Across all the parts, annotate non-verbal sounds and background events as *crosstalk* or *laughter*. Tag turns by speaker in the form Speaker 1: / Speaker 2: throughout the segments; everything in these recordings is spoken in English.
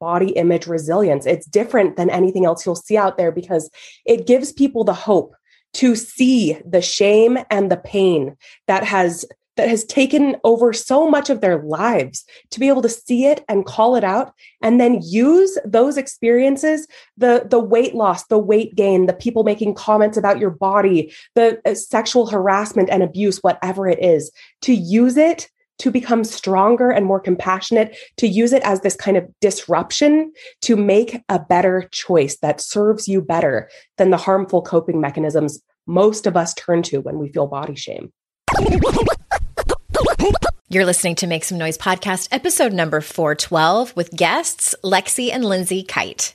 Speaker 1: Body image resilience. It's different than anything else you'll see out there because it gives people the hope to see the shame and the pain that has that has taken over so much of their lives to be able to see it and call it out and then use those experiences the the weight loss the weight gain the people making comments about your body the uh, sexual harassment and abuse whatever it is to use it to become stronger and more compassionate, to use it as this kind of disruption to make a better choice that serves you better than the harmful coping mechanisms most of us turn to when we feel body shame.
Speaker 2: You're listening to Make Some Noise podcast, episode number 412, with guests Lexie and Lindsay Kite.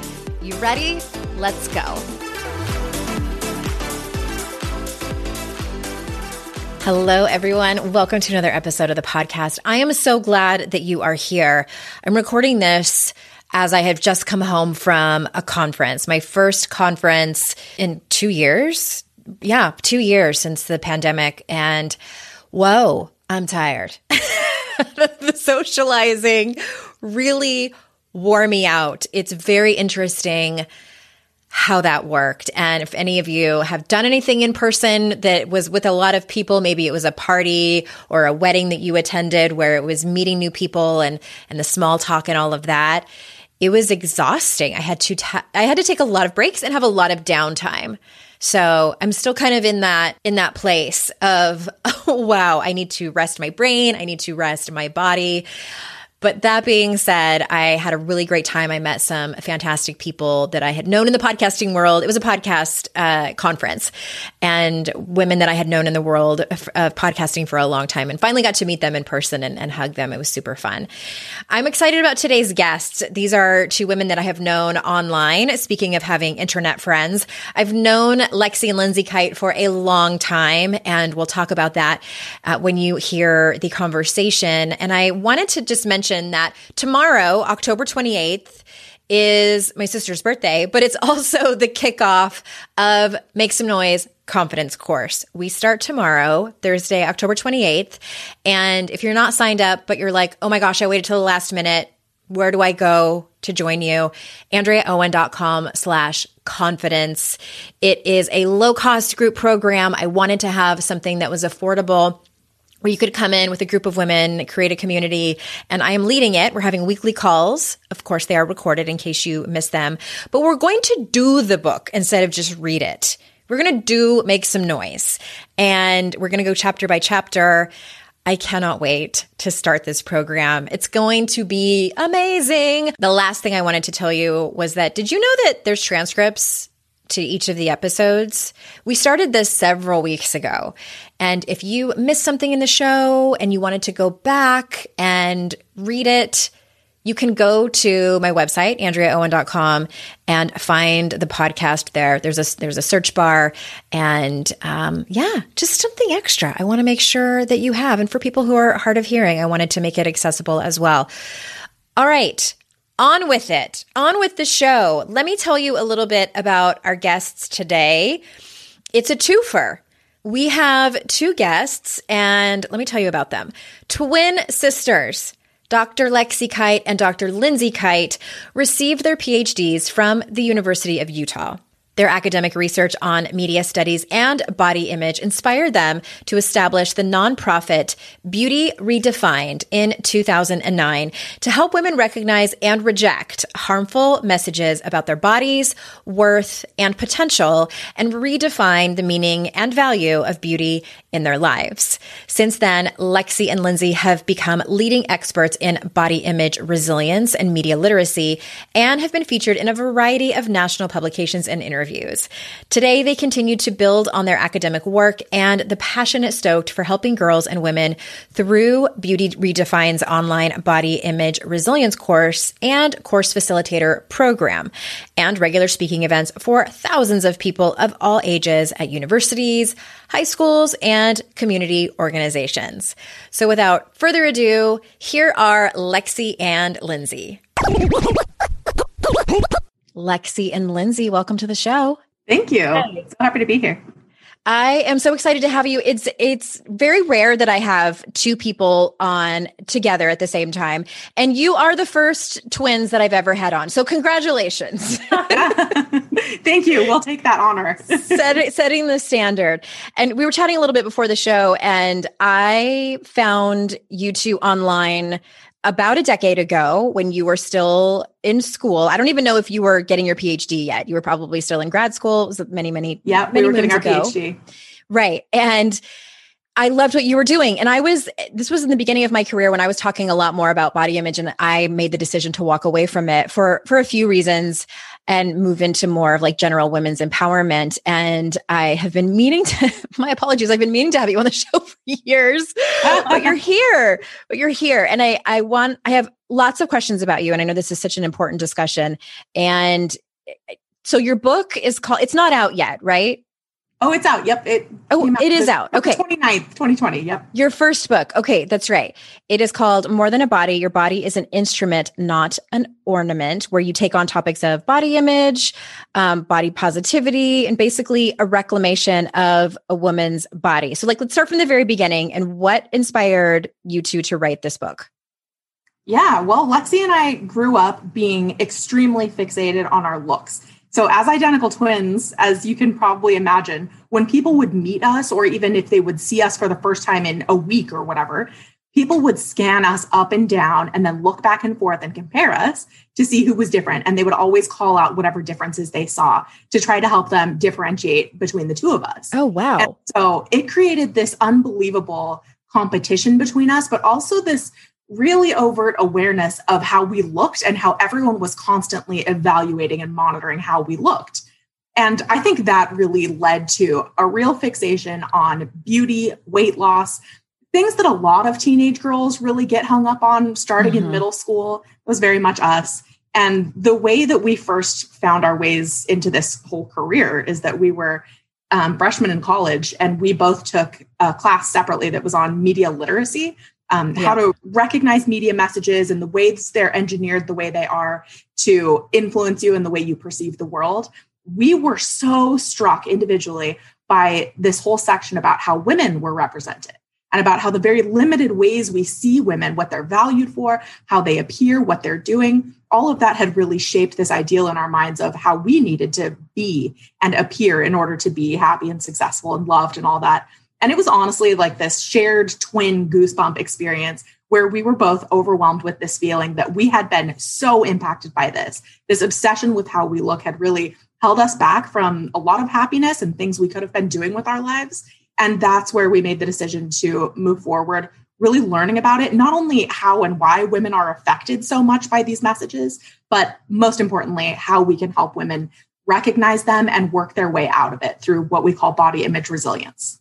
Speaker 2: You ready? Let's go. Hello, everyone. Welcome to another episode of the podcast. I am so glad that you are here. I'm recording this as I have just come home from a conference, my first conference in two years. Yeah, two years since the pandemic. And whoa, I'm tired. *laughs* the socializing really wore me out. It's very interesting how that worked. And if any of you have done anything in person that was with a lot of people, maybe it was a party or a wedding that you attended where it was meeting new people and, and the small talk and all of that, it was exhausting. I had to, ta- I had to take a lot of breaks and have a lot of downtime. So I'm still kind of in that, in that place of, oh, *laughs* wow, I need to rest my brain. I need to rest my body. But that being said, I had a really great time. I met some fantastic people that I had known in the podcasting world. It was a podcast uh, conference and women that I had known in the world of, podcasting for a long time and finally got to meet them in person and, and hug them. It was super fun. I'm excited about today's guests. These are two women that I have known online. Speaking of having internet friends, I've known Lexie and Lindsay Kite for a long time, and we'll talk about that uh, when you hear the conversation. And I wanted to just mention mention that tomorrow, October 28th, is my sister's birthday, but it's *laughs* also the kickoff of Make Some Noise confidence course. We start tomorrow, Thursday, October 28th. And if you're not signed up, but you're like, oh my gosh, I waited till the last minute. Where do I go to join you? AndreaOwen.com slash confidence. It is a low cost group program. I wanted to have something that was affordable where you could come in with a group of women, create a community, and I am leading it. We're having weekly calls. Of course, they are recorded in case you miss them, but we're going to do the book instead of just read it. We're going to do make some noise and we're going to go chapter by chapter. I cannot wait to start this program. It's going to be amazing. The last thing I wanted to tell you was that did you know that there's transcripts to each of the episodes. We started this several weeks ago. And if you missed something in the show and you wanted to go back and read it, you can go to my website, andreaowen.com, and find the podcast there. There's a, there's a search bar. And um, yeah, just something extra I want to make sure that you have. And for people who are hard of hearing, I wanted to make it accessible as well. All right. On with it. On with the show. Let me tell you a little bit about our guests today. It's a twofer. We have two guests, and let me tell you about them. Twin sisters. Dr. Lexie Kite and Dr. Lindsay Kite received their PhDs from the University of Utah. Their academic research on media studies and body image inspired them to establish the nonprofit Beauty Redefined in 2009 to help women recognize and reject harmful messages about their bodies, worth, and potential, and redefine the meaning and value of beauty in their lives. Since then, Lexie and Lindsay have become leading experts in body image resilience and media literacy and have been featured in a variety of national publications and interviews interviews. Today, they continue to build on their academic work and the passionate stoked for helping girls and women through Beauty Redefined's online body image resilience course and course facilitator program and regular speaking events for thousands of people of all ages at universities, high schools, and community organizations. So without further ado, here are Lexie and Lindsay. *laughs* Lexie and Lindsay, welcome to the show.
Speaker 3: Thank you. Hey. So happy to be here.
Speaker 2: I am so excited to have you. It's it's very rare that I have two people on together at the same time, and you are the first twins that I've ever had on. So congratulations! *laughs* *laughs*
Speaker 3: Thank you. We'll take that honor. *laughs*
Speaker 2: Set, setting the standard. And we were chatting a little bit before the show, and I found you two online about a decade ago when you were still in school. I don't even know if you were getting your PhD yet. You were probably still in grad school. It was many, many,
Speaker 3: yeah,
Speaker 2: many
Speaker 3: we were getting our
Speaker 2: ago.
Speaker 3: PhD.
Speaker 2: Right. And I loved what you were doing. And I was, this was in the beginning of my career when I was talking a lot more about body image and I made the decision to walk away from it for, for a few reasons and move into more of like general women's empowerment. And I have been meaning to, *laughs* my apologies, I've been meaning to have you on the *laughs* show for years, but you're *laughs* here, but you're here. And I, I want, I have lots of questions about you. And I know this is such an important discussion. And eh, so your book is called, it's not out yet, right?
Speaker 3: Oh, it's out. Yep. It
Speaker 2: Oh, it is out. Okay.
Speaker 3: 29th, 2020. Yep.
Speaker 2: Your first book. Okay, that's right. It is called More Than a Body. Your body is an instrument, not an ornament, where you take on topics of body image, um, body positivity, and basically a reclamation of a woman's body. So, like, let's start from the very beginning. And what inspired you two to write this book?
Speaker 3: Yeah, well, Lexie and I grew up being extremely fixated on our looks. So, as identical twins, as you can probably imagine, when people would meet us, or even if they would see us for the first time in a week or whatever, people would scan us up and down and then look back and forth and compare us to see who was different. And they would always call out whatever differences they saw to try to help them differentiate between the two of us.
Speaker 2: Oh, wow.
Speaker 3: And so, it created this unbelievable competition between us, but also this really overt awareness of how we looked and how everyone was constantly evaluating and monitoring how we looked. And I think that really led to a real fixation on beauty, weight loss, things that a lot of teenage girls really get hung up on starting mm-hmm. in middle school was very much us. And the way that we first found our ways into this whole career is that we were um, freshmen in college and we both took a class separately that was on media literacy um, yeah. how to recognize media messages and the ways they're engineered the way they are to influence you in the way you perceive the world. We were so struck individually by this whole section about how women were represented and about how the very limited ways we see women, what they're valued for, how they appear, what they're doing, all of that had really shaped this ideal in our minds of how we needed to be and appear in order to be happy and successful and loved and all that. And it was honestly like this shared twin goosebump experience where we were both overwhelmed with this feeling that we had been so impacted by this. This obsession with how we look had really held us back from a lot of happiness and things we could have been doing with our lives. And that's where we made the decision to move forward, really learning about it, not only how and why women are affected so much by these messages, but most importantly, how we can help women recognize them and work their way out of it through what we call body image resilience.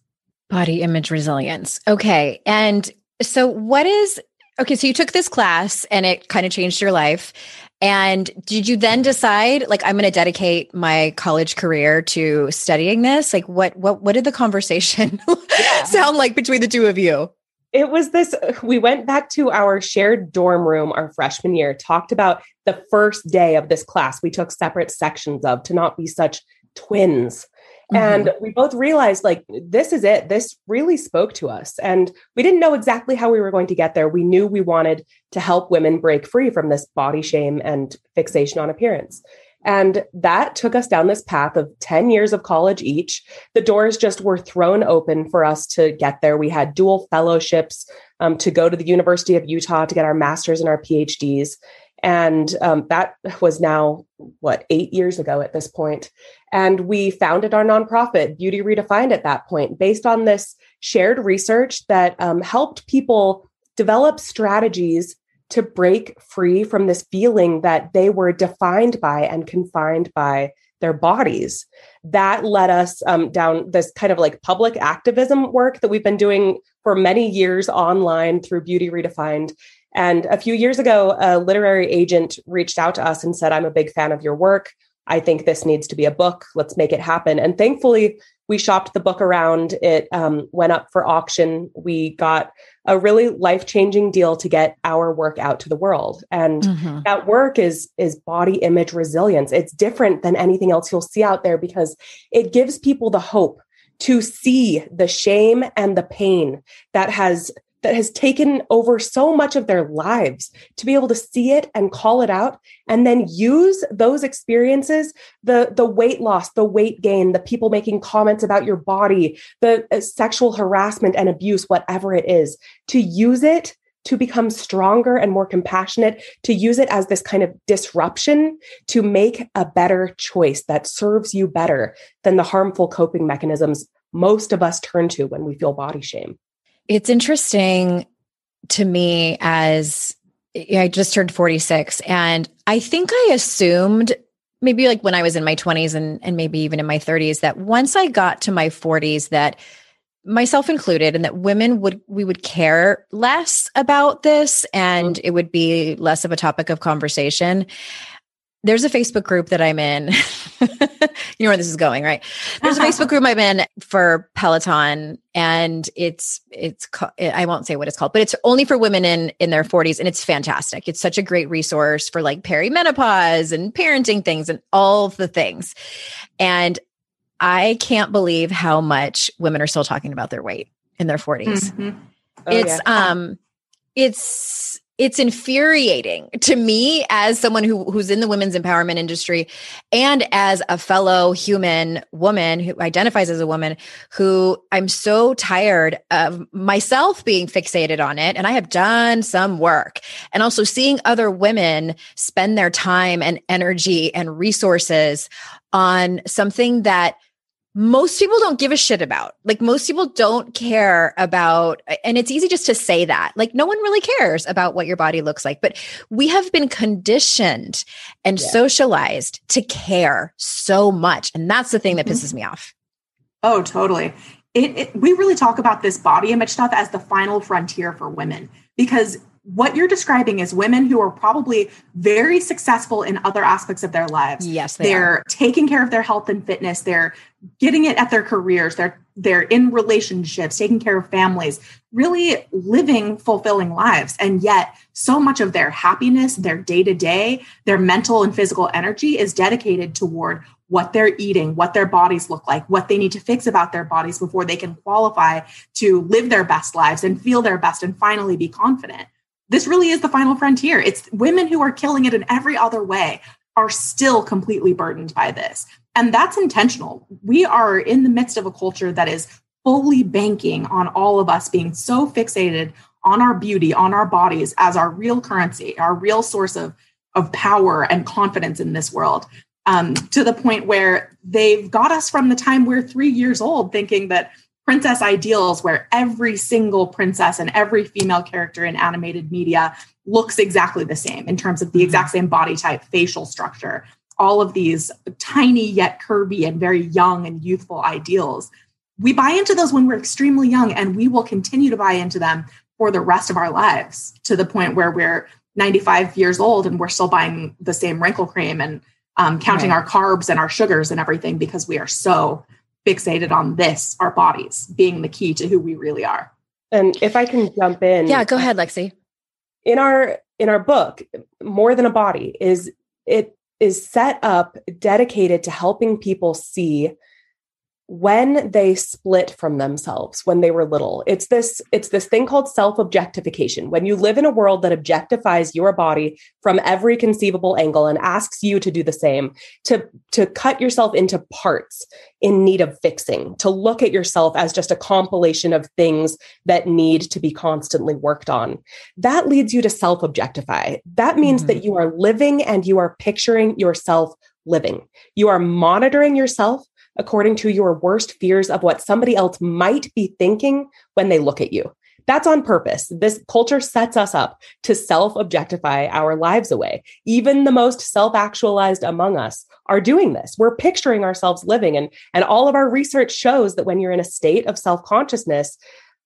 Speaker 2: Body image resilience. Okay. And so, what is Okay, so you took this class and it kind of changed your life. And did you then decide like I'm going to dedicate my college career to studying this? Like what what what did the conversation *laughs* yeah. sound like between the two of you?
Speaker 1: It was this we went back to our shared dorm room our freshman year, talked about the first day of this class we took separate sections of to not be such twins. Mm-hmm. And we both realized like this is it. This really spoke to us. And we didn't know exactly how we were going to get there. We knew we wanted to help women break free from this body shame and fixation on appearance. And that took us down this path of 10 years of college each. The doors just were thrown open for us to get there. We had dual fellowships um, to go to the University of Utah to get our master's and our PhDs. And um, that was now, what, eight years ago at this point. And we founded our nonprofit, Beauty Redefined, at that point, based on this shared research that um, helped people develop strategies to break free from this feeling that they were defined by and confined by their bodies. That led us um, down this kind of like public activism work that we've been doing for many years online through Beauty Redefined. And a few years ago, a literary agent reached out to us and said, I'm a big fan of your work. I think this needs to be a book. Let's make it happen. And thankfully, we shopped the book around. It um, went up for auction. We got a really life changing deal to get our work out to the world. And mm-hmm. that work is is body image resilience. It's different than anything else you'll see out there because it gives people the hope to see the shame and the pain that has that has taken over so much of their lives to be able to see it and call it out and then use those experiences the the weight loss the weight gain the people making comments about your body the uh, sexual harassment and abuse whatever it is to use it to become stronger and more compassionate, to use it as this kind of disruption to make a better choice that serves you better than the harmful coping mechanisms most of us turn to when we feel body shame.
Speaker 2: It's interesting to me as I just turned 46 and I think I assumed maybe like when I was in my 20s and and maybe even in my 30s that once I got to my 40s that myself included and that women would we would care less about this and mm-hmm. it would be less of a topic of conversation there's a Facebook group that I'm in. *laughs* you know where this is going, right? There's a Facebook group I'm in for Peloton, and it's it's I won't say what it's called, but it's only for women in in their 40s, and it's fantastic. It's such a great resource for like perimenopause and parenting things and all the things. And I can't believe how much women are still talking about their weight in their 40s. Mm-hmm. Oh, it's yeah. um, it's it's infuriating to me as someone who, who's in the women's empowerment industry and as a fellow human woman who identifies as a woman who I'm so tired of myself being fixated on it. And I have done some work and also seeing other women spend their time and energy and resources on something that most people don't give a shit about. Like most people don't care about and it's easy just to say that. Like no one really cares about what your body looks like, but we have been conditioned and yeah. socialized to care so much and that's the thing that mm-hmm. pisses me off.
Speaker 3: Oh, totally. It, it, we really talk about this body image stuff as the final frontier for women because what you're describing is women who are probably very successful in other aspects of their lives.
Speaker 2: Yes, they
Speaker 3: are
Speaker 2: are
Speaker 3: taking care of their health and fitness. They're getting it at their careers. They're they're in relationships, taking care of families, really living fulfilling lives. And yet, so much of their happiness, their day to day, their mental and physical energy is dedicated toward what they're eating, what their bodies look like, what they need to fix about their bodies before they can qualify to live their best lives and feel their best and finally be confident this really is the final frontier. It's women who are killing it in every other way are still completely burdened by this. And that's intentional. We are in the midst of a culture that is fully banking on all of us being so fixated on our beauty, on our bodies as our real currency, our real source of, of power and confidence in this world. Um, to the point where they've got us from the time we're three years old thinking that princess ideals where every single princess and every female character in animated media looks exactly the same in terms of the exact mm-hmm. same body type, facial structure, all of these tiny yet curvy and very young and youthful ideals. We buy into those when we're extremely young, and we will continue to buy into them for the rest of our lives to the point where we're 95 years old and we're still buying the same wrinkle cream and um, counting right. our carbs and our sugars and everything because we are so fixated on this, our bodies being the key to who we really are.
Speaker 1: And if I can jump in.
Speaker 2: Yeah, go ahead, Lexie.
Speaker 1: In our in our book, More Than a Body is it is set up dedicated to helping people see when they split from themselves when they were little. It's this it's this thing called self-objectification. When you live in a world that objectifies your body from every conceivable angle and asks you to do the same to to cut yourself into parts in need of fixing to look at yourself as just a compilation of things that need to be constantly worked on that leads you to self-objectify. That means mm-hmm. that you are living and you are picturing yourself living. You are monitoring yourself according to your worst fears of what somebody else might be thinking when they look at you. That's on purpose. This culture sets us up to self objectify our lives away. Even the most self actualized among us are doing this. We're picturing ourselves living, and, and all of our research shows that when you're in a state of self consciousness,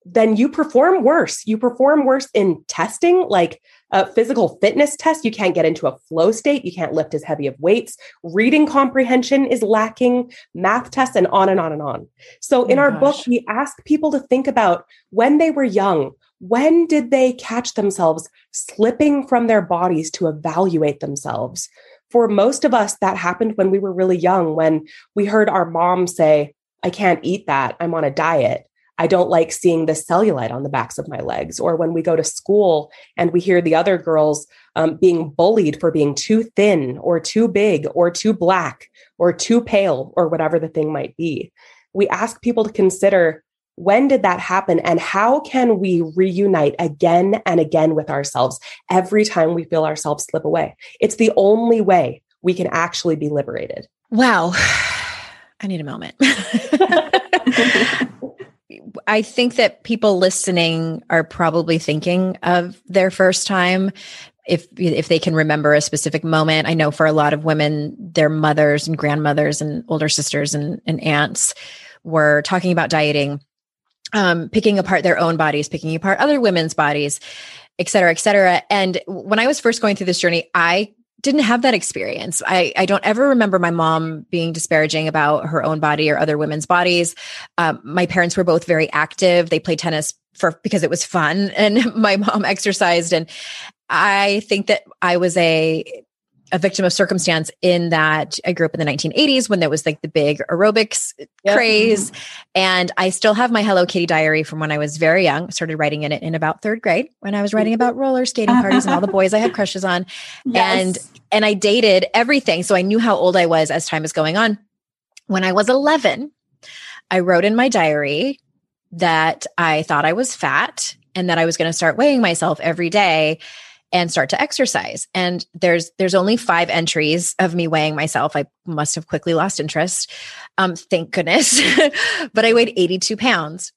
Speaker 1: then you perform worse. You perform worse in testing, like a physical fitness test. You can't get into a flow state. You can't lift as heavy of weights. Reading comprehension is lacking, math tests, and on and on and on. So, oh in our gosh. book, we ask people to think about when they were young, when did they catch themselves slipping from their bodies to evaluate themselves? For most of us, that happened when we were really young, when we heard our mom say, I can't eat that. I'm on a diet I don't like seeing the cellulite on the backs of my legs. Or when we go to school and we hear the other girls um, being bullied for being too thin or too big or too black or too pale or whatever the thing might be. We ask people to consider when did that happen and how can we reunite again and again with ourselves every time we feel ourselves slip away? It's the only way we can actually be liberated.
Speaker 2: Wow. *sighs* I need a moment. *laughs* *laughs* I think that people listening are probably thinking of their first time if if they can remember a specific moment. I know for a lot of women, their mothers and grandmothers and older sisters and, and aunts were talking about dieting, um, picking apart their own bodies, picking apart other women's bodies, et cetera, et cetera. And when I was first going through this journey, I didn't have that experience. I, I don't ever remember my mom being disparaging about her own body or other women's bodies. Um, my parents were both very active. They played tennis for because it was fun, *laughs* and my mom exercised. And I think that I was a a victim of circumstance in that I grew up in the 1980s when there was like the big aerobics yep. craze. And I still have my Hello Kitty diary from when I was very young. started writing in it in about third grade when I was writing about roller skating parties and all the boys I had crushes on. *laughs* Yes. And and I dated everything. So I knew how old I was as time was going on. When I was 11, I wrote in my diary that I thought I was fat and that I was going to start weighing myself every day and start to exercise. And there's there's only five entries of me weighing myself. I must have quickly lost interest. Um, thank goodness. *laughs* but I weighed 82 pounds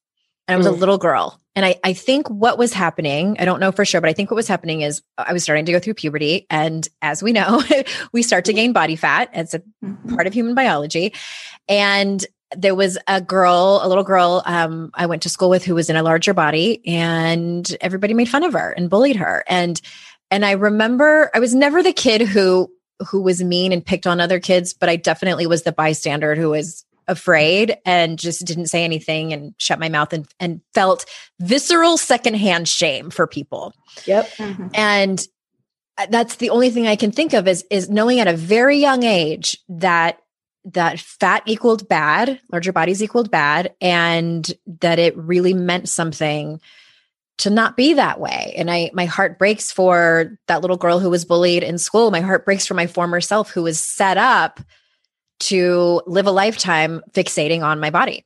Speaker 2: and I was mm. a little girl. And I, I think what was happening, I don't know for sure, but I think what was happening is I was starting to go through puberty. And as we know, *laughs* we start to gain body fat. It's a mm-hmm. part of human biology. And there was a girl, a little girl um, I went to school with who was in a larger body, and everybody made fun of her and bullied her. And and I remember I was never the kid who who was mean and picked on other kids, but I definitely was the bystander who was afraid and just didn't say anything and shut my mouth and, and felt visceral secondhand shame for people.
Speaker 1: Yep.
Speaker 2: Mm-hmm. And uh, that's the only thing I can think of is is knowing at a very young age that that fat equaled bad, larger bodies equaled bad, and that it really meant something to not be that way. And I my heart breaks for that little girl who was bullied in school. My heart breaks for my former self who was set up to live a lifetime fixating on my body.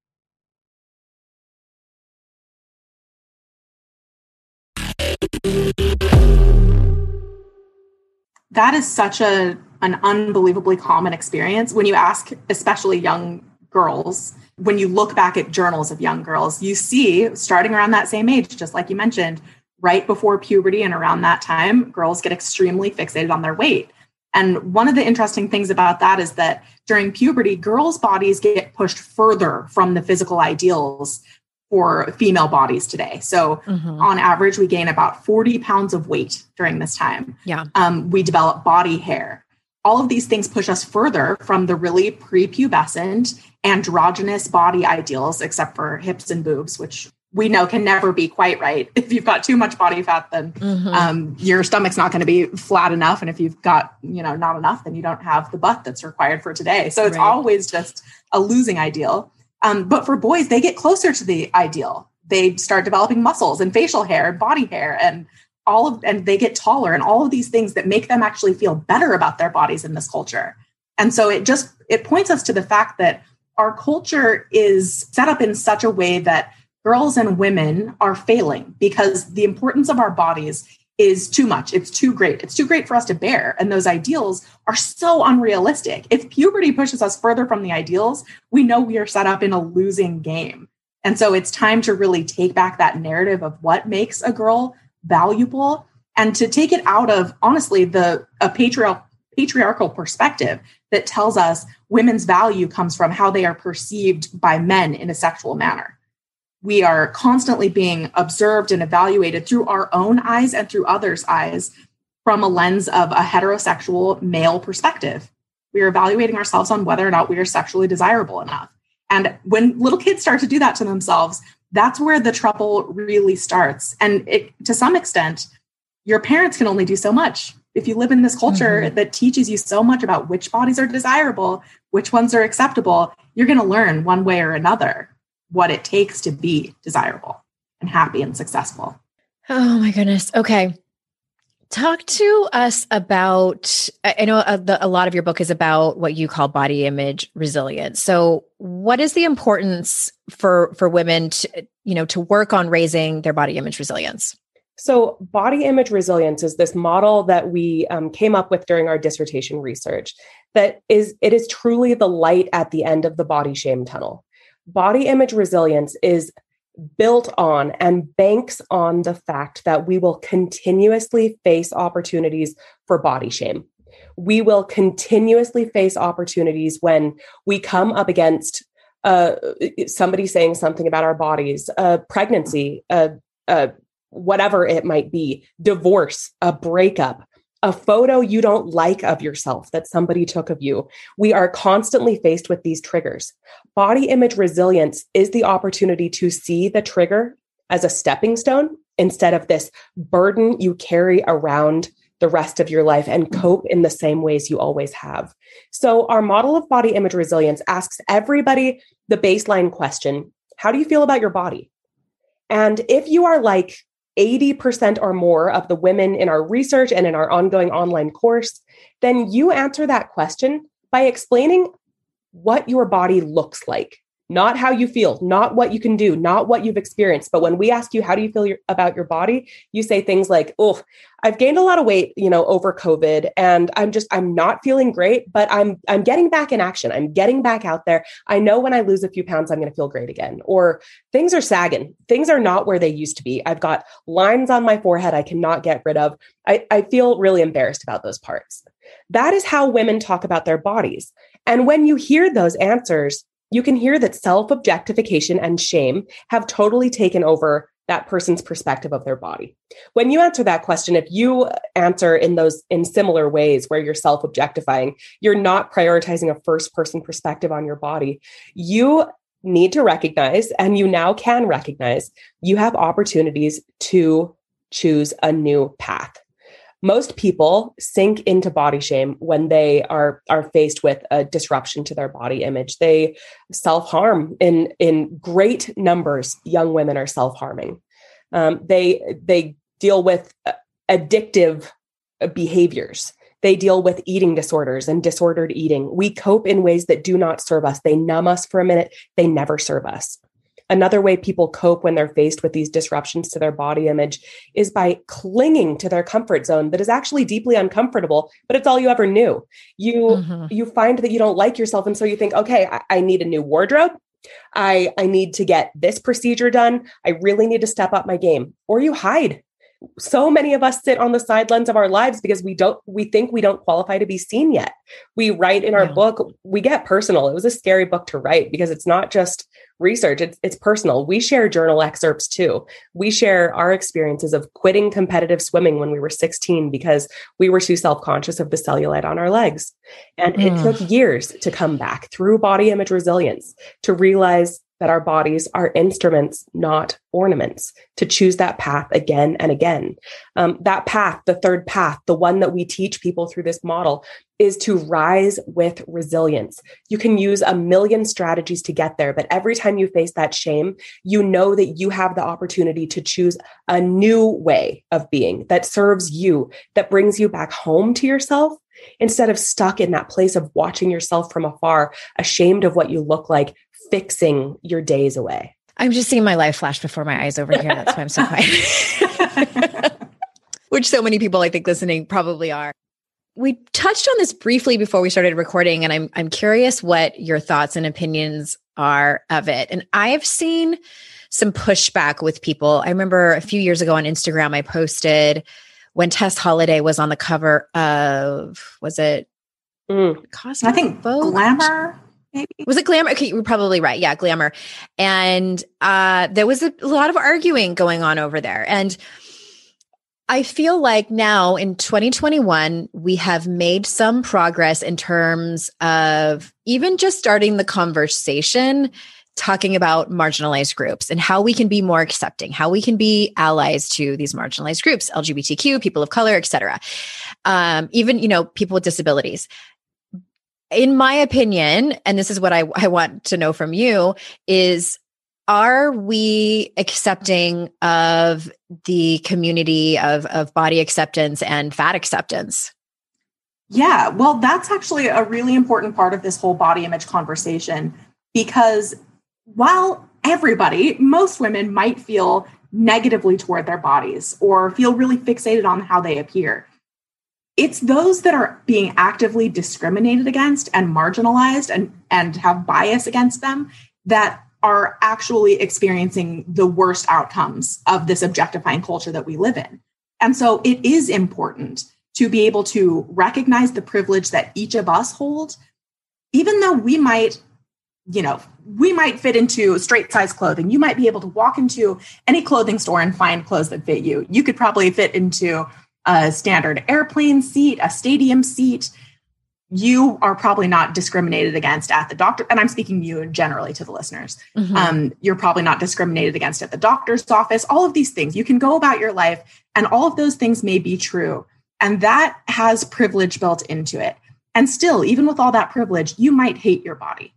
Speaker 3: That is such a an unbelievably common experience. When you ask especially young girls when you look back at journals of young girls you see starting around that same age just like you mentioned right before puberty and around that time girls get extremely fixated on their weight. And one of the interesting things about that is that during puberty girls bodies get pushed further from the physical ideals for female bodies today. So, mm-hmm. on average, we gain about 40 pounds of weight during this time.
Speaker 2: Yeah.
Speaker 3: Um, we develop body hair. All of these things push us further from the really prepubescent androgynous body ideals, except for hips and boobs, which we know can never be quite right. *laughs* If you've got too much body fat, then mm-hmm. um, your stomach's not going to be flat enough, and if you've got you know not enough, then you don't have the butt that's required for today. So it's right. always just a losing ideal. Um, but for boys, they get closer to the ideal. They start developing muscles and facial hair and body hair and all of and they get taller and all of these things that make them actually feel better about their bodies in this culture. And so it just it points us to the fact that our culture is set up in such a way that girls and women are failing because the importance of our bodies is too much. It's too great. It's too great for us to bear. And those ideals are so unrealistic. If puberty pushes us further from the ideals, we know we are set up in a losing game. And so it's time to really take back that narrative of what makes a girl valuable and to take it out of honestly the a patriarchal patriarchal perspective that tells us women's value comes from how they are perceived by men in a sexual manner we are constantly being observed and evaluated through our own eyes and through others' eyes from a lens of a heterosexual male perspective. We are evaluating ourselves on whether or not we are sexually desirable enough. And when little kids start to do that to themselves, that's where the trouble really starts. And it, to some extent, your parents can only do so much. If you live in this culture mm-hmm. that teaches you so much about which bodies are desirable, which ones are acceptable, you're going to learn one way or another what it takes to be desirable and happy and successful.
Speaker 2: Oh my goodness. Okay. Talk to us about. I know a, uh, the, a, lot of your book is about what you call body image resilience. So, what is the importance for for women to you know to work on raising their body image resilience?
Speaker 1: So, body image resilience is this model that we um, came up with during our dissertation research. That is, it is truly the light at the end of the body shame tunnel body image resilience is built on and banks on the fact that we will continuously face opportunities for body shame. We will continuously face opportunities when we come up against uh, somebody saying something about our bodies, a pregnancy, a, whatever it might be, divorce, a breakup, a photo you don't like of yourself that somebody took of you. We are constantly faced with these triggers. Body image resilience is the opportunity to see the trigger as a stepping stone instead of this burden you carry around the rest of your life and cope in the same ways you always have. So, our model of body image resilience asks everybody the baseline question How do you feel about your body? And if you are like 80% or more of the women in our research and in our ongoing online course, then you answer that question by explaining what your body looks like not how you feel, not what you can do, not what you've experienced. But when we ask you, how do you feel your, about your body? You say things like, oh, I've gained a lot of weight, you know, over COVID and I'm just, I'm not feeling great, but I'm, I'm getting back in action. I'm getting back out there. I know when I lose a few pounds, I'm going to feel great again. Or things are sagging. Things are not where they used to be. I've got lines on my forehead I cannot get rid of. I, I feel really embarrassed about those parts. That is how women talk about their bodies. And when you hear those answers, you can hear that self objectification and shame have totally taken over that person's perspective of their body. When you answer that question, if you answer in those in similar ways where you're self-objectifying, you're not prioritizing a first person perspective on your body. You need to recognize and you now can recognize you have opportunities to choose a new path most people sink into body shame when they are are faced with a disruption to their body image. They self-harm in in great numbers young women are self-harming. Um, they they deal with uh, addictive behaviors. They deal with eating disorders and disordered eating. We cope in ways that do not serve us. They numb us for a minute. They never serve us Another way people cope when they're faced with these disruptions to their body image is by clinging to their comfort zone that is actually deeply uncomfortable, but it's all you ever knew. You mm-hmm. you find that you don't like yourself and so you think, "Okay, I, I need a new wardrobe. I I need to get this procedure done. I really need to step up my game." Or you hide so many of us sit on the sidelines of our lives because we don't we think we don't qualify to be seen yet we write in our yeah. book we get personal it was a scary book to write because it's not just research it's, it's personal. We share journal excerpts too. We share our experiences of quitting competitive swimming when we were 16 because we were too self-conscious of the cellulite on our legs. And mm. it took years to come back through body image resilience to realize that our bodies are instruments, not ornaments, to choose that path again and again. Um, that path, the third path, the one that we teach people through this model, is to rise with resilience. You can use a million strategies to get there, but every time you face that shame, you know that you have the opportunity to choose a new way of being that serves you, that brings you back home to yourself instead of stuck in that place of watching yourself from afar, ashamed of what you look like, fixing your days away.
Speaker 2: I'm just seeing my life flash before my eyes over here. That's why I'm so quiet. *laughs* Which so many people I think listening probably are. We touched on this briefly before we started recording, and I'm I'm curious what your thoughts and opinions are of it. And I've seen some pushback with people. I remember a few years ago on Instagram, I posted when Tess Holliday was on the cover of was it
Speaker 3: mm. Cosmo? I think Vogue? Glamour
Speaker 2: maybe? Was it glamour? Okay you're probably right. Yeah glamour. And uh there was a, a lot of arguing going on over there. And I feel like now in 2021, we have made some progress in terms of even just starting the conversation, talking about marginalized groups and how we can be more accepting, how we can be allies to these marginalized groups, LGBTQ, people of color, etc. Um, even, you know, people with disabilities in my opinion, and this is what I, I want to know from you, is are we accepting of the community of, of body acceptance and fat acceptance?
Speaker 3: Yeah, well, that's actually a really important part of this whole body image conversation because while everybody, most women might feel negatively toward their bodies or feel really fixated on how they appear, it's those that are being actively discriminated against and marginalized and, and have bias against them that are actually experiencing the worst outcomes of this objectifying culture that we live in. And so it is important to be able to recognize the privilege that each of us hold, even though we might, you know, we might fit into straight size clothing. You might be able to walk into any clothing store and find clothes that fit you. You could probably fit into a standard airplane seat, a stadium seat, you are probably not discriminated against at the doctor. And I'm speaking you generally to the listeners. Mm-hmm. Um, you're probably not discriminated against at the doctor's office. All of these things. You can go about your life, and all of those things may be true. And that has privilege built into it. And still, even with all that privilege, you might hate your body.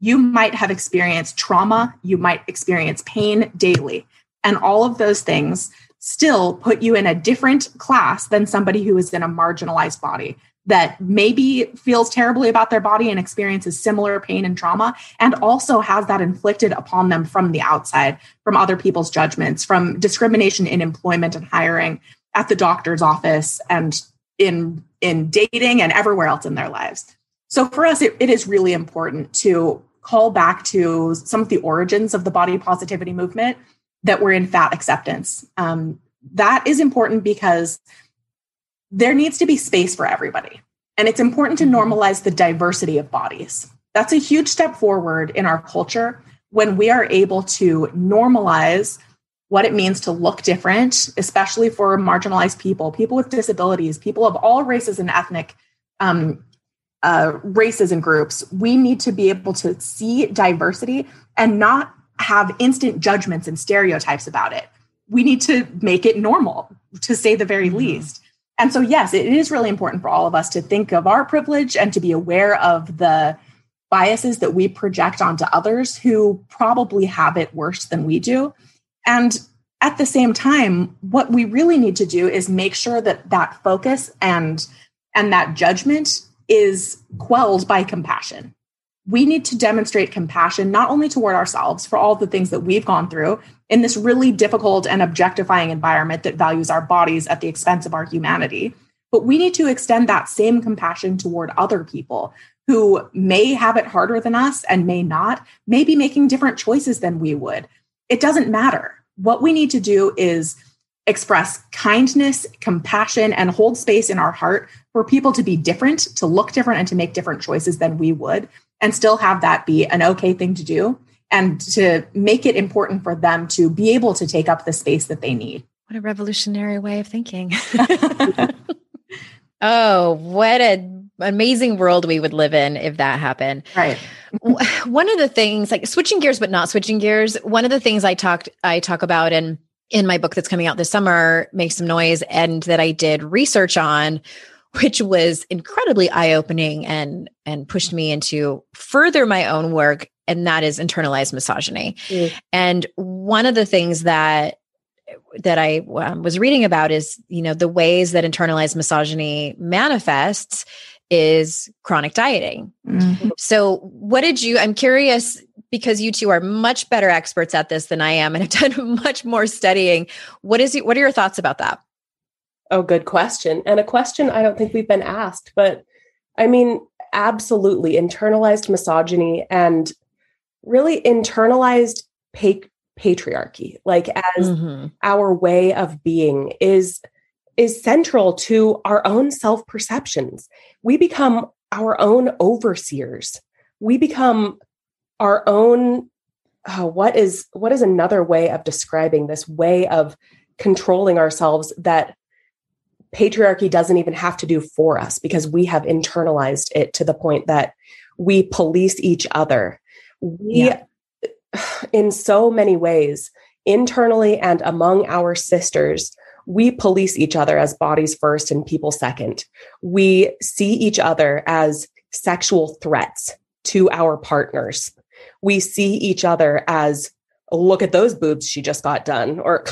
Speaker 3: You might have experienced trauma. You might experience pain daily. And all of those things still put you in a different class than somebody who is in a marginalized body that maybe feels terribly about their body and experiences similar pain and trauma, and also has that inflicted upon them from the outside, from other people's judgments, from discrimination in employment and hiring at the doctor's office and in in dating and everywhere else in their lives. So for us, it, it is really important to call back to some of the origins of the body positivity movement that were in fat acceptance. Um, that is important because there needs to be space for everybody. And it's important to mm-hmm. normalize the diversity of bodies. That's a huge step forward in our culture when we are able to normalize what it means to look different, especially for marginalized people, people with disabilities, people of all races and ethnic um, uh, races and groups. We need to be able to see diversity and not have instant judgments and stereotypes about it. We need to make it normal, to say the very mm-hmm. least. And so, yes, it is really important for all of us to think of our privilege and to be aware of the biases that we project onto others who probably have it worse than we do. And at the same time, what we really need to do is make sure that that focus and and that judgment is quelled by compassion. We need to demonstrate compassion not only toward ourselves for all the things that we've gone through in this really difficult and objectifying environment that values our bodies at the expense of our humanity, but we need to extend that same compassion toward other people who may have it harder than us and may not, may be making different choices than we would. It doesn't matter. What we need to do is express kindness, compassion, and hold space in our heart for people to be different, to look different, and to make different choices than we would, and still have that be an okay thing to do, and to make it important for them to be able to take up the space that they need.
Speaker 2: What a revolutionary way of thinking. *laughs* oh, what an amazing world we would live in if that happened.
Speaker 3: Right.
Speaker 2: one of the things like switching gears but not switching gears, one of the things I talked I talk about and in my book that's coming out this summer, Make Some Noise, and that I did research on, which was incredibly eye-opening and and pushed me into further my own work, and that is internalized misogyny. Mm. And one of the things that that I um, was reading about is, you know, the ways that internalized misogyny manifests is chronic dieting. Mm-hmm. So, what did you? I'm curious because you two are much better experts at this than I am and have done *laughs* much more studying. What is what are your thoughts about that?
Speaker 1: Oh, good question. And a question I don't think we've been asked, but I mean, absolutely internalized misogyny and really internalized pa- patriarchy, like as mm-hmm. our way of being is is central to our own self perceptions. We become our own overseers. We become our own oh, what is what is another way of describing this way of controlling ourselves that patriarchy doesn't even have to do for us because we have internalized it to the point that we police each other. We yeah. *sighs* in so many ways internally and among our sisters we police each other as bodies first and people second. We see each other as sexual threats to our partners. We see each other as look at those boobs she just got done or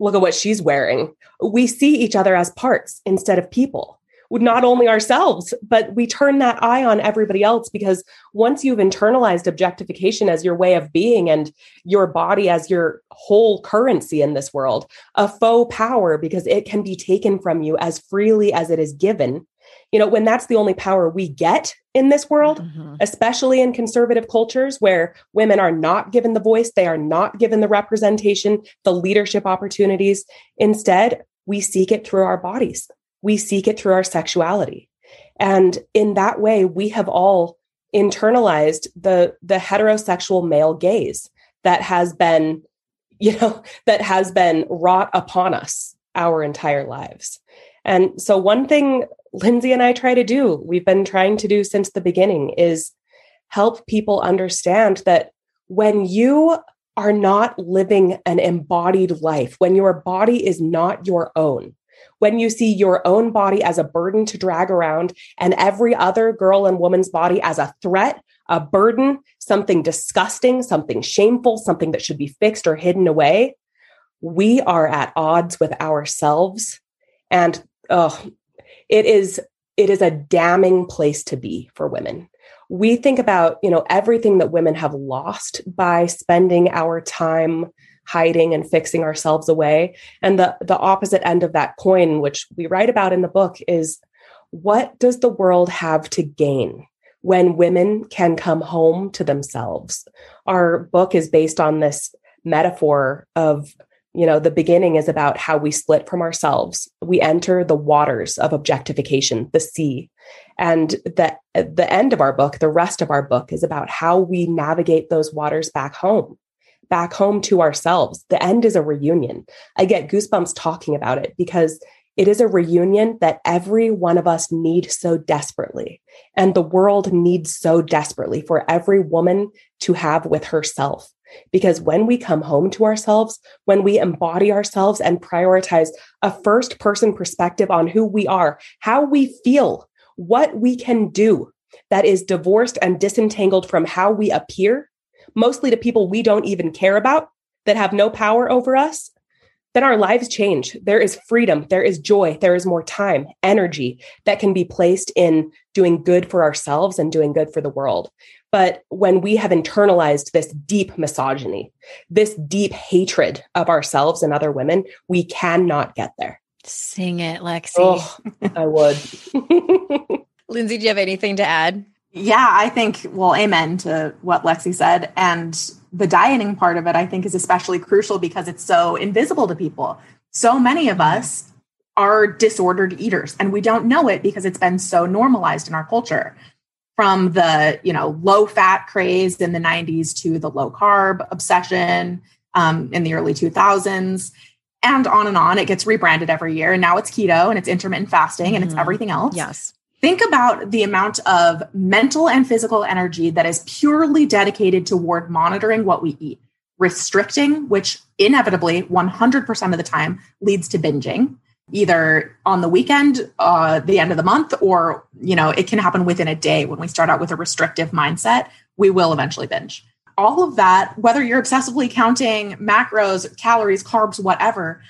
Speaker 1: look at what she's wearing. We see each other as parts instead of people. Not only ourselves but we turn that eye on everybody else because once you've internalized objectification as your way of being and your body as your whole currency in this world a faux power because it can be taken from you as freely as it is given you know, when that's the only power we get in this world, mm-hmm. especially in conservative cultures where women are not given the voice, they are not given the representation, the leadership opportunities. Instead, we seek it through our bodies, we seek it through our sexuality. And in that way, we have all internalized the the heterosexual male gaze that has been *laughs* you know that has been wrought upon us our entire lives And so, one thing Lindsay and I try to do, we've been trying to do since the beginning, is help people understand that when you are not living an embodied life, when your body is not your own, when you see your own body as a burden to drag around and every other girl and woman's body as a threat, a burden, something disgusting, something shameful, something that should be fixed or hidden away, we are at odds with ourselves. And oh, it is it is a damning place to be for women. We think about you know everything that women have lost by spending our time hiding and fixing ourselves away. And the the opposite end of that coin which we write about in the book is what does the world have to gain when women can come home to themselves? Our book is based on this metaphor of you know the beginning is about how we split from ourselves. We enter the waters of objectification the sea. And the the end of our book the rest of our book is about how we navigate those waters back home back home to ourselves. The end is a reunion. I get goosebumps talking about it because it is a reunion that every one of us need so desperately. And the world needs so desperately for every woman to have with herself because when we come home to ourselves, when we embody ourselves and prioritize a first person perspective on who we are, how we feel, what we can do that is divorced and disentangled from how we appear, mostly to people we don't even care about that have no power over us, then our lives change. There is freedom, there is joy, there is more time, energy that can be placed in doing good for ourselves and doing good for the world. But when we have internalized this deep misogyny, this deep hatred of ourselves and other women, we cannot get there.
Speaker 2: Sing it, Lexie.
Speaker 1: Oh, I would. *laughs*
Speaker 2: Lindsay, do you have anything to add?
Speaker 3: Yeah, I think, well, amen to what Lexie said. And the dieting part of it, I think, is especially crucial because it's so invisible to people. So many of us are disordered eaters, and we don't know it because it's been so normalized in our culture from the you know low fat craze in the 90s to the low carb obsession um, in the early 2000s and on and on it gets rebranded every year and now it's keto and it's intermittent fasting mm-hmm. and it's mm-hmm. everything else
Speaker 2: yes
Speaker 3: think about the amount of mental and physical energy that is purely dedicated toward monitoring what we eat restricting which inevitably 100% of the time leads to binging either on the weekend, uh, the end of the month, or you know, it can happen within a day. When we start out with a restrictive mindset, we will eventually binge. All of that, whether you're obsessively counting macros, calories, carbs, whatever,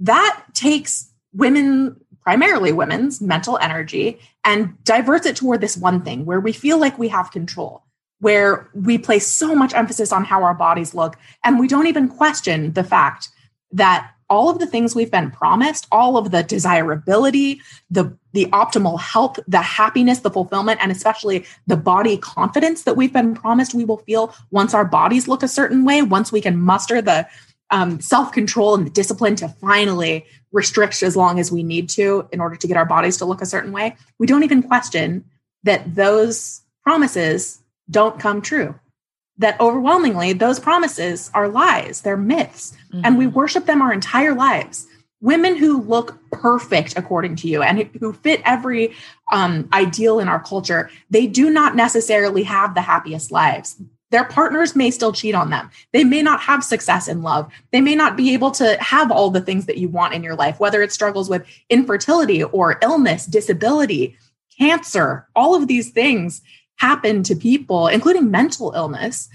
Speaker 3: that takes women, primarily women's mental energy, and diverts it toward this one thing where we feel like we have control where we place so much emphasis on how our bodies look and we don't even question the fact that all of the things we've been promised, all of the desirability, the the optimal health, the happiness, the fulfillment, and especially the body confidence that we've been promised we will feel once our bodies look a certain way, once we can muster the um, self control and the discipline to finally restrict as long as we need to in order to get our bodies to look a certain way. We don't even question that those promises don't come true that overwhelmingly those promises are lies, they're myths, mm-hmm. and we mm-hmm. worship them our entire lives. Women who look perfect according to you and who fit every um, ideal in our culture, they do not necessarily have the happiest lives. Their partners may still cheat on them. They may not have success in love. They may not be able to have all the things that you want in your life, whether it struggles with infertility or illness, disability, cancer, all of these things happen to people, including mental illness,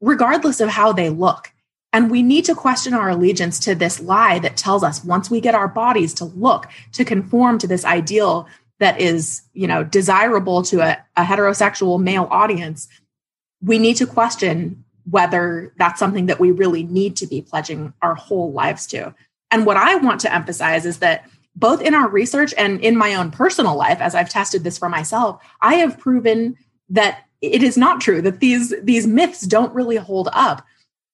Speaker 3: regardless of how they look. And we need to question our allegiance to this lie that tells us once we get our bodies to look, to conform to this ideal that is, you know, desirable to a, a heterosexual male audience, we need to question whether that's something that we really need to be pledging our whole lives to. And what I want to emphasize is that both in our research and in my own personal life, as I've tested this for myself, I have proven that it is not true that these these myths don't really hold up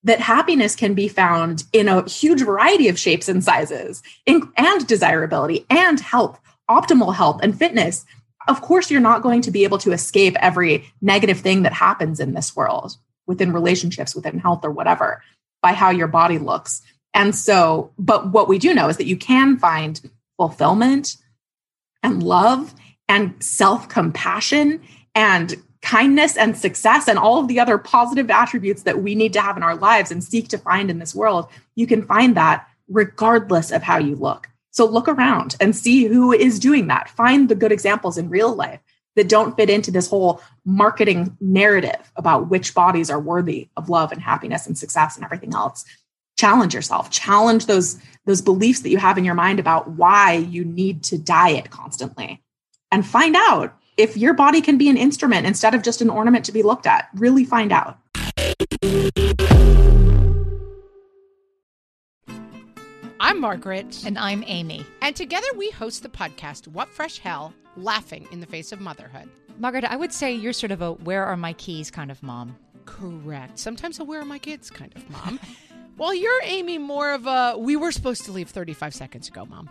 Speaker 3: that happiness can be found in a huge variety of shapes and sizes in, and desirability and health optimal health and fitness. Of course you're not going to be able to escape every negative thing that happens in this world within relationships within health or whatever by how your body looks. And so but what we do know is that you can find fulfillment and love and self compassion and kindness and success and all of the other positive attributes that we need to have in our lives and seek to find in this world, you can find that regardless of how you look. So look around and see who is doing that. Find the good examples in real life that don't fit into this whole marketing narrative about which bodies are worthy of love and happiness and success and everything else. Challenge yourself. Challenge those those beliefs that you have in your mind about why you need to diet constantly. And find out if your body can be an instrument instead of just an ornament to be looked at. Really find out.
Speaker 4: I'm Margaret.
Speaker 5: And I'm Amy.
Speaker 4: And together we host the podcast, What Fresh Hell Laughing in the Face of Motherhood.
Speaker 6: Margaret, I would say you're sort of a where are my keys kind of mom.
Speaker 4: Correct. Sometimes a where are my kids kind of mom. *laughs* Well, you're Amy more of a we were supposed to leave 35 seconds ago, mom.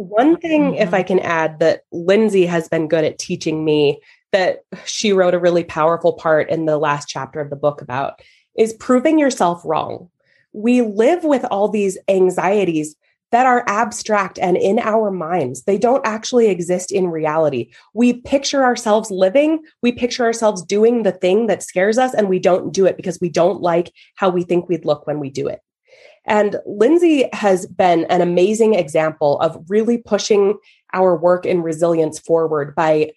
Speaker 1: One thing, if I mm-hmm. can add, that Lindsay has been good at teaching me that she wrote a really powerful part in the last chapter of the book about is proving yourself wrong. We live with all these anxieties that are abstract and in our minds. They don't actually exist in reality. We picture ourselves living, we picture ourselves doing the thing that scares us, and we don't do it because we don't like how we think we'd look when we do it. And Lindsay has been an amazing example of really pushing our work in resilience forward by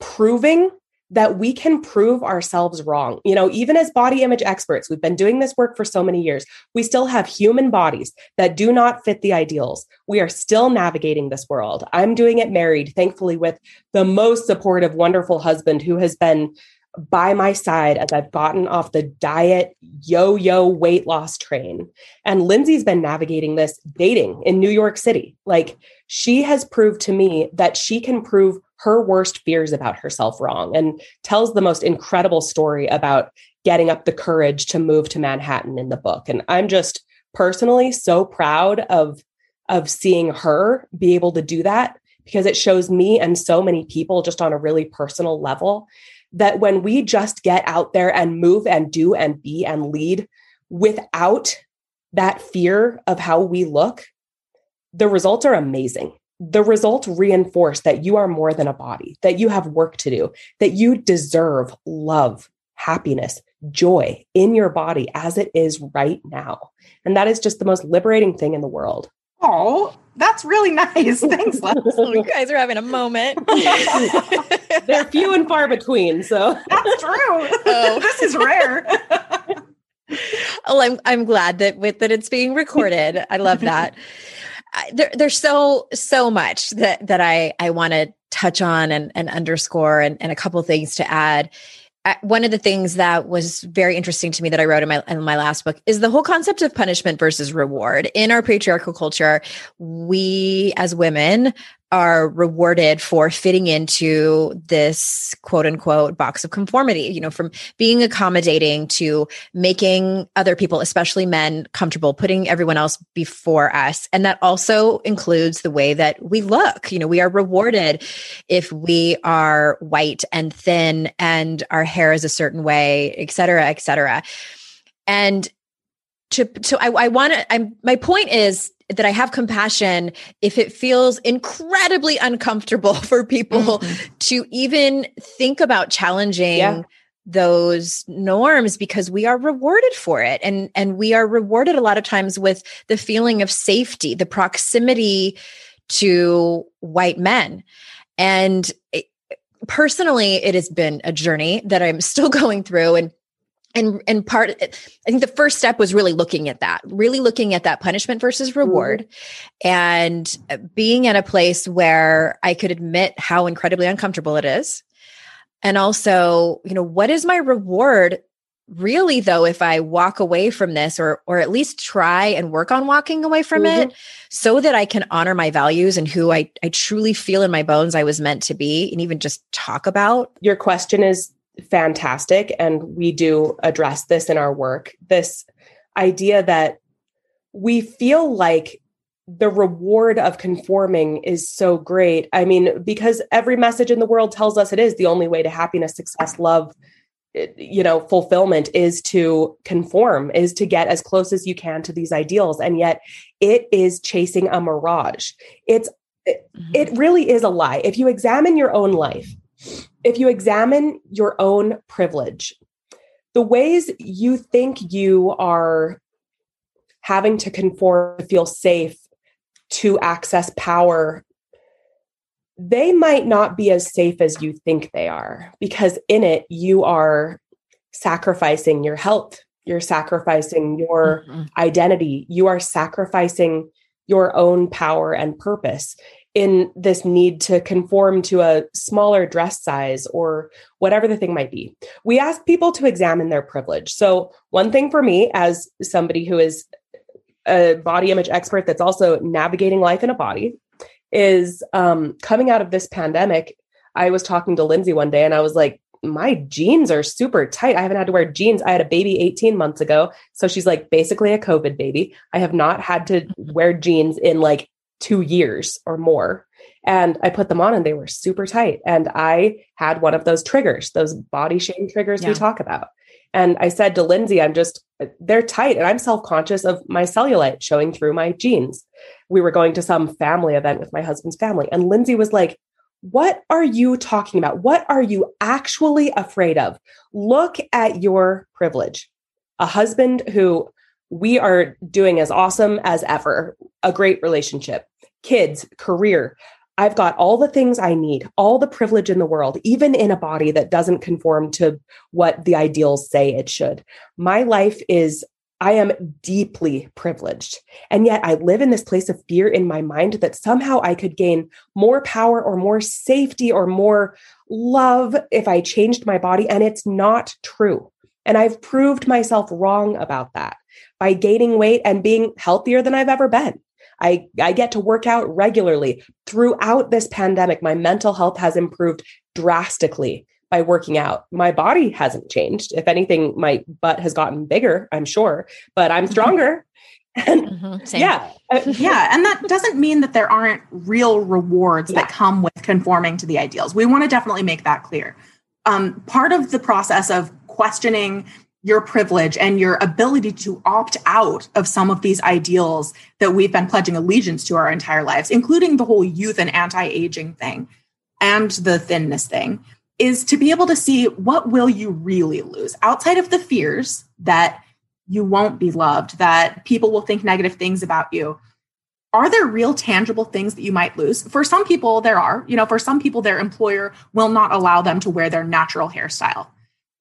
Speaker 1: proving that we can prove ourselves wrong. You know, even as body image experts, we've been doing this work for so many years. We still have human bodies that do not fit the ideals. We are still navigating this world. I'm doing it married, thankfully, with the most supportive, wonderful husband who has been by my side as I've gotten off the diet yo yo weight loss train. And Lindsay's been navigating this dating in New York City. Like she has proved to me that she can prove her worst fears about herself wrong and tells the most incredible story about getting up the courage to move to Manhattan in the book. And I'm just personally so proud of of seeing her be able to do that because it shows me and so many people just on a really personal level that when we just get out there and move and do and be and lead without that fear of how we look, the results are amazing. The results reinforce that you are more than a body, that you have work to do, that you deserve love, happiness, joy in your body as it is right now. And that is just the most liberating thing in the world.
Speaker 3: Oh, that's really *laughs* nice. Thanks,
Speaker 2: Leslie. *laughs* you guys are having a moment. *laughs*
Speaker 1: They're few and far between. So
Speaker 3: that's true. Oh. this is rare.
Speaker 2: oh, I'm I'm glad that with that it's being recorded. I love that. there, there's so so much that that I I want to touch on and, and underscore and, and a couple things to add one of the things that was very interesting to me that I wrote in my in my last book is the whole concept of punishment versus reward. In our patriarchal culture, we as women are rewarded for fitting into this quote unquote box of conformity, you know, from being accommodating to making other people, especially men, comfortable, putting everyone else before us. And that also includes the way that we look. You know, we are rewarded if we are white and thin and our hair is a certain way, et cetera, et cetera. And to, to I, I want to, I'm, my point is that I have compassion if it feels incredibly uncomfortable *laughs* for people mm-hmm. to even think about challenging yeah. those norms because we are rewarded for it and and we are rewarded a lot of times with the feeling of safety the proximity to white men and it, personally it has been a journey that I'm *laughs* still going through and and and part i think the first step was really looking at that really looking at that punishment versus mm-hmm. reward mm-hmm. and uh, being at a place where i could admit how incredibly uncomfortable it is and also you know what is my reward really though if i walk away from this or or at least try and work on walking away from mm-hmm. it so that i can honor my values and who i i truly feel in my bones i was meant to be and even just talk about
Speaker 1: your question is fantastic. And we do address this in our work this idea that we feel like the reward of conforming is so great. I mean, because every message in the world tells us it is the only way to happiness, success, love, eh, you know, fulfillment is to conform, is to get as close as you can to these ideals. And yet it is chasing a mirage. It's, it, mm-hmm. it really is a lie. If you examine your own life, if you examine your own privilege, the ways you think you are having to conform to feel safe to access power, they might not be as safe as you think they are because in it you are sacrificing your health, you're sacrificing your mm-hmm. identity, you are sacrificing your own power and purpose in this need to conform to a smaller dress size or whatever the thing might be. We ask people to examine their privilege. So, one thing for me, as somebody who is a body image expert that's also navigating life in a body, is um, coming out of this pandemic. I was talking to Lindsay one day and I was like, my jeans are super tight. I haven't had to wear jeans. I had a baby 18 months ago. So she's like basically a COVID baby. I have not had to wear jeans in like two years or more. And I put them on and they were super tight. And I had one of those triggers, those body shame triggers yeah. we talk about. And I said to Lindsay, I'm just, they're tight. And I'm self conscious of my cellulite showing through my jeans. We were going to some family event with my husband's family. And Lindsay was like, What are you talking about? What are you actually afraid of? Look at your privilege. A husband who we are doing as awesome as ever, a great relationship, kids, career. I've got all the things I need, all the privilege in the world, even in a body that doesn't conform to what the ideals say it should. My life is, I am deeply privileged. And yet I live in this place of fear in my mind that somehow I could gain more power or more safety or more love if I changed my body. And it's not true. And I've proved myself wrong about that by gaining weight and being healthier than I've ever been. I, I get to work out regularly. Throughout this pandemic, my mental health has improved drastically by working out. My body hasn't changed. If anything, my butt has gotten bigger, I'm sure, but I'm stronger. *laughs* And mm-hmm, yeah,
Speaker 3: uh, *laughs* yeah. And that doesn't mean that there aren't real rewards yeah. that come with conforming to the ideals. We want to definitely make that clear. Um, part of the process of questioning your privilege and your ability to opt out of some of these ideals that we've been pledging allegiance to our entire lives, including the whole youth and anti aging thing and the thinness thing, is to be able to see what will you really lose outside of the fears that you won't be loved, that people will think negative things about you. Are there real tangible things that you might lose? For some people, there are. You know, for some people, their employer will not allow them to wear their natural hairstyle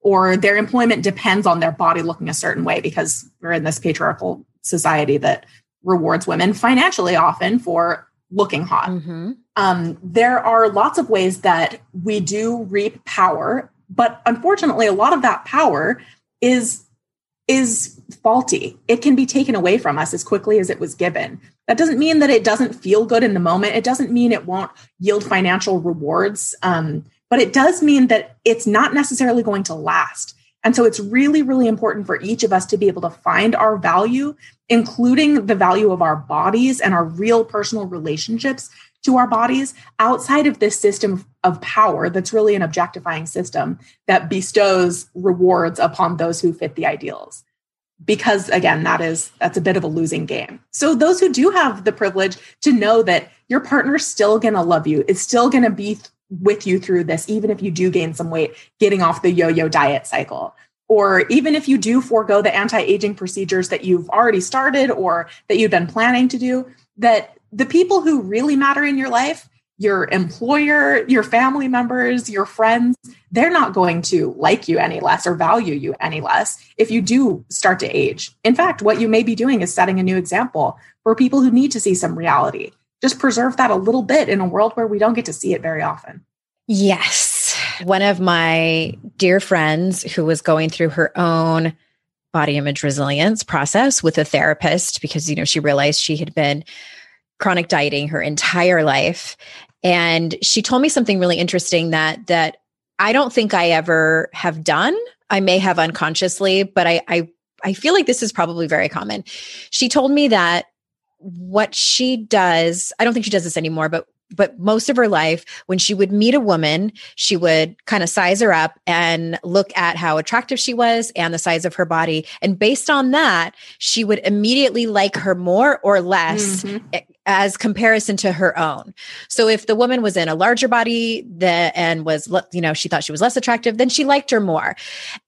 Speaker 3: or their employment depends on their body looking a certain way because we're in this patriarchal society that rewards women financially often for looking hot. Mm-hmm. Um, there are lots of ways that we do reap power, but unfortunately, a lot of that power is is faulty. It can be taken away from us as quickly as it was given. That doesn't mean that it doesn't feel good in the moment. It doesn't mean it won't yield financial rewards. Um, but it does mean that it's not necessarily going to last. And so it's really, really important for each of us to be able to find our value, including the value of our bodies and our real personal relationships to our bodies outside of this system of power that's really an objectifying system that bestows rewards upon those who fit the ideals because again that is that's a bit of a losing game so those who do have the privilege to know that your partner's still going to love you is still going to be with you through this even if you do gain some weight getting off the yo-yo diet cycle or even if you do forego the anti-aging procedures that you've already started or that you've been planning to do that the people who really matter in your life, your employer, your family members, your friends, they're not going to like you any less or value you any less if you do start to age. In fact, what you may be doing is setting a new example for people who need to see some reality. Just preserve that a little bit in a world where we don't get to see it very often.
Speaker 2: Yes. One of my dear friends who was going through her own body image resilience process with a therapist because you know she realized she had been chronic dieting her entire life and she told me something really interesting that that I don't think I ever have done. I may have unconsciously, but I I I feel like this is probably very common. She told me that what she does, I don't think she does this anymore, but but most of her life, when she would meet a woman, she would kind of size her up and look at how attractive she was and the size of her body. And based on that, she would immediately like her more or less mm-hmm. As comparison to her own. So if the woman was in a larger body the, and was, you know, she thought she was less attractive, then she liked her more.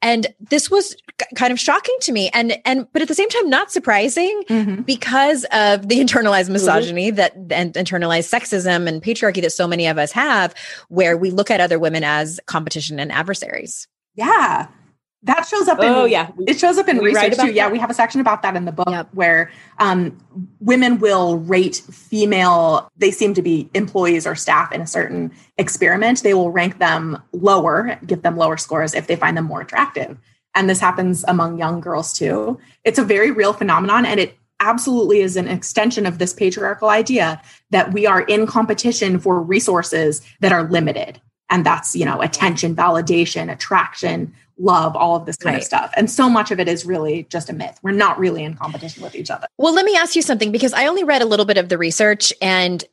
Speaker 2: And this was kind of shocking to me. And, and, but at the same time, not surprising mm-hmm. because of the *laughs* internalized mm-hmm. misogyny mm-hmm. that and internalized sexism and patriarchy that so many of us have, where we look at other women as competition and adversaries.
Speaker 3: Yeah. That shows up.
Speaker 1: in Oh
Speaker 3: in,
Speaker 1: yeah,
Speaker 3: it shows up in research too. That? Yeah, we have a section about that in the book yep. where um, women will rate female. They seem to be employees or staff in a certain experiment. They will rank them lower, give them lower scores if they find them more attractive. And this happens among young girls too. It's a very real phenomenon, and it absolutely is an extension of this patriarchal idea that we are in competition for resources that are limited and that's you know attention validation attraction love all of this kind right. of stuff. And so much of it is really just a myth. We're not really in competition with each other.
Speaker 2: Well let me ask you something because i only read a little bit of the research and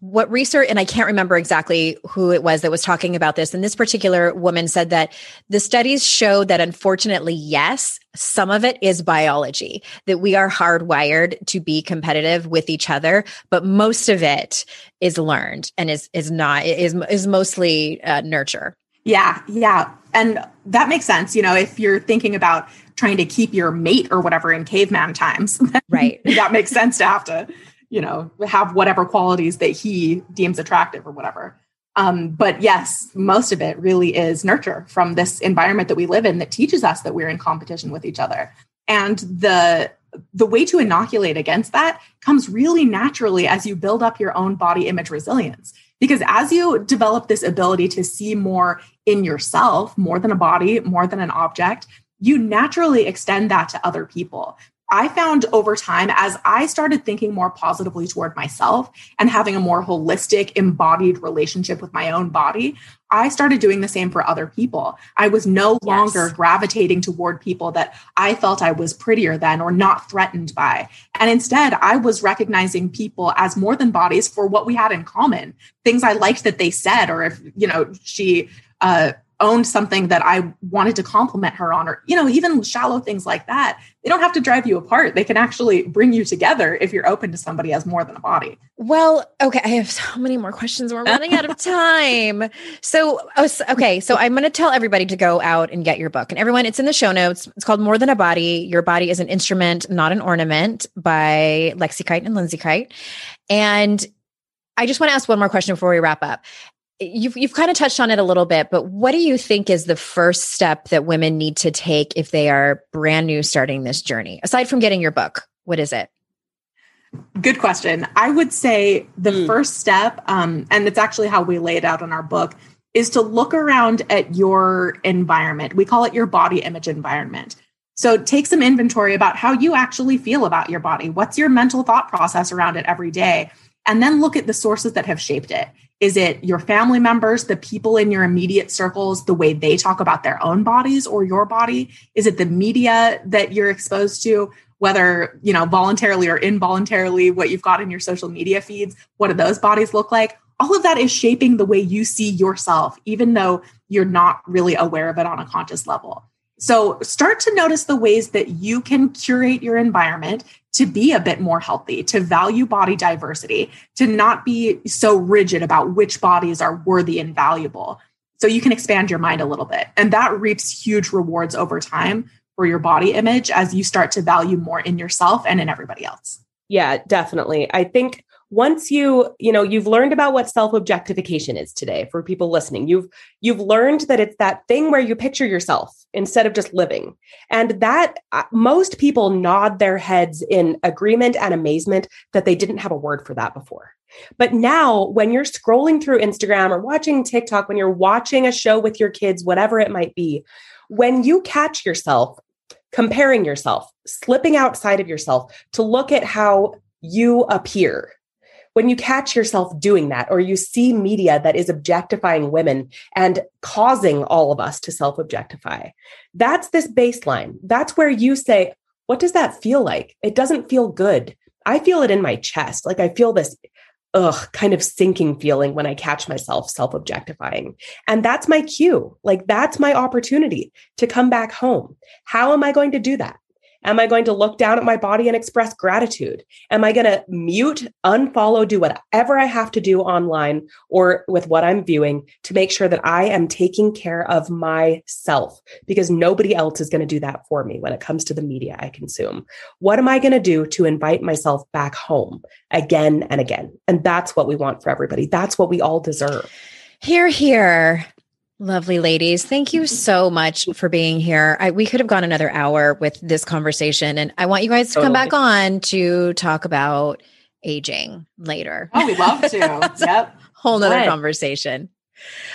Speaker 2: what research and i can't remember exactly who it was that was talking about this. And this particular woman said that the studies show that unfortunately yes some of it is biology that we are hardwired to be competitive with each other but most of it is learned and is is not is is mostly uh, nurture.
Speaker 3: Yeah yeah and that makes sense you know if you're thinking about trying to keep your mate or whatever in caveman times *laughs*
Speaker 2: right *laughs*
Speaker 3: that makes sense to have to you know have whatever qualities that he deems attractive or whatever um, but yes, most of it really is nurture from this environment that we live in that teaches us that we're in competition with each other. And the the way to inoculate against that comes really naturally as you build up your own body image resilience. Because as you develop this ability to see more in yourself, more than a body, more than an object, you naturally extend that to other people. I found over time, as I started thinking more positively toward myself and having a more holistic, embodied relationship with my own body, I started doing the same for other people. I was no yes. longer gravitating toward people that I felt I was prettier than or not threatened by. And instead, I was recognizing people as more than bodies for what we had in common things I liked that they said, or if, you know, she, uh, owned something that I wanted to compliment her on, or, you know, even shallow things like that, they don't have to drive you apart. They can actually bring you together if you're open to somebody as more than a body.
Speaker 2: Well, okay. I have so many more questions. We're running out of *laughs* time. So, oh, okay. So I'm going to tell everybody to go out and get your book. And everyone, it's in the show notes. It's called More Than a Body. Your Body is an Instrument, Not an Ornament by Lexie Kite and Lindsay Kite. And I just want to ask one more question before we wrap up you've you've kind of touched on it a little bit, but what do you think is the first step that women need to take if they are brand new starting this journey? Aside from getting your book, what is it?
Speaker 3: Good question. I would say the mm. first step, um, and it's actually how we lay it out in our book, is to look around at your environment. We call it your body image environment. So take some inventory about how you actually feel about your body. What's your mental thought process around it every day? And then look at the sources that have shaped it. Is it your family members, the people in your immediate circles, the way they talk about their own bodies or your body? Is it the media that you're exposed to? Whether, you know, voluntarily or involuntarily, what you've got in your social media feeds, what do those bodies look like? All of that is shaping the way you see yourself, even though you're not really aware of it on a conscious level. So start to notice the ways that you can curate your environment to be a bit more healthy, to value body diversity, to not be so rigid about which bodies are worthy and valuable. So you can expand your mind a little bit. And that reaps huge rewards over time for your body image as you start to value more in yourself and in everybody else.
Speaker 1: Yeah, definitely. I think once you you know you've learned about what self objectification is today for people listening you've you've learned that it's that thing where you picture yourself instead of just living. And that uh, most people nod their heads in agreement and amazement that they didn't have a word for that before. But now when you're scrolling through Instagram or watching TikTok when you're watching a show with your kids whatever it might be when you catch yourself comparing yourself slipping outside of yourself to look at how you appear when you catch yourself doing that or you see media that is objectifying women and causing all of us to self objectify, that's this baseline. That's where you say, What does that feel like? It doesn't feel good. I feel it in my chest. Like I feel this ugh, kind of sinking feeling when I catch myself self objectifying. And that's my cue. Like, that's my opportunity to come back home. How am I going to do that? Am I going to look down at my body and express gratitude? Am I going to mute, unfollow, do whatever I have to do online or with what I'm viewing to make sure that I am taking care of myself? Because nobody else is going to do that for me when it comes to the media I consume. What am I going to do to invite myself back home again and again? And that's what we want for everybody. That's what we all deserve.
Speaker 2: Here, here. Lovely ladies. Thank you so much for being here. I, we could have gone another hour with this conversation, and I want you guys to come back on to talk about aging later.
Speaker 3: Oh, we'd love to. *laughs* yep.
Speaker 2: Whole nother right. conversation.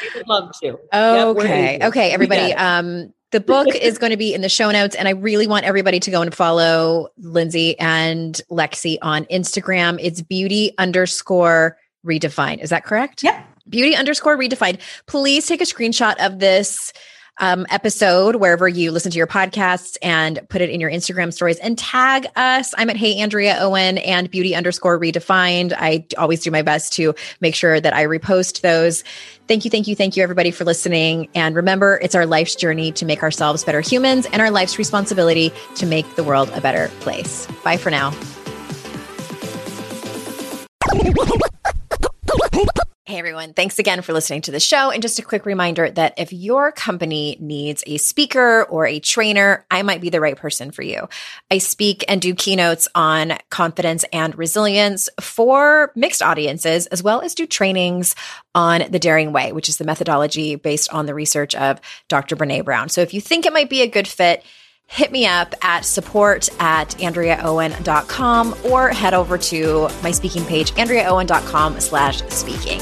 Speaker 1: We would love to.
Speaker 2: Okay. Yep, okay, everybody. Um, the book is going to be in the show notes, and I really want everybody to go and follow Lindsay and Lexie on Instagram. It's beauty underscore redefined. Is that correct?
Speaker 3: Yep
Speaker 2: beauty underscore redefined. Please take a screenshot of this um, episode wherever you listen to your podcasts and put it in your Instagram stories and tag us. I'm at Hey Andrea Owen and beauty underscore redefined. I always do my best to make sure that I repost those. Thank you, thank you, thank you, everybody, for listening. And remember, it's our life's journey to make ourselves better humans and our life's responsibility to make the world a better place. Bye for now. Hey everyone, thanks again for listening to the show. And just a quick reminder that if your company needs a speaker or a trainer, I might be the right person for you. I speak and do keynotes on confidence and resilience for mixed audiences, as well as do trainings on the Daring Way, which is the methodology based on the research of Dr. Brene Brown. So if you think it might be a good fit, hit me up at support at andreaowen.com or head over to my speaking page, andreaowen.com slash speaking.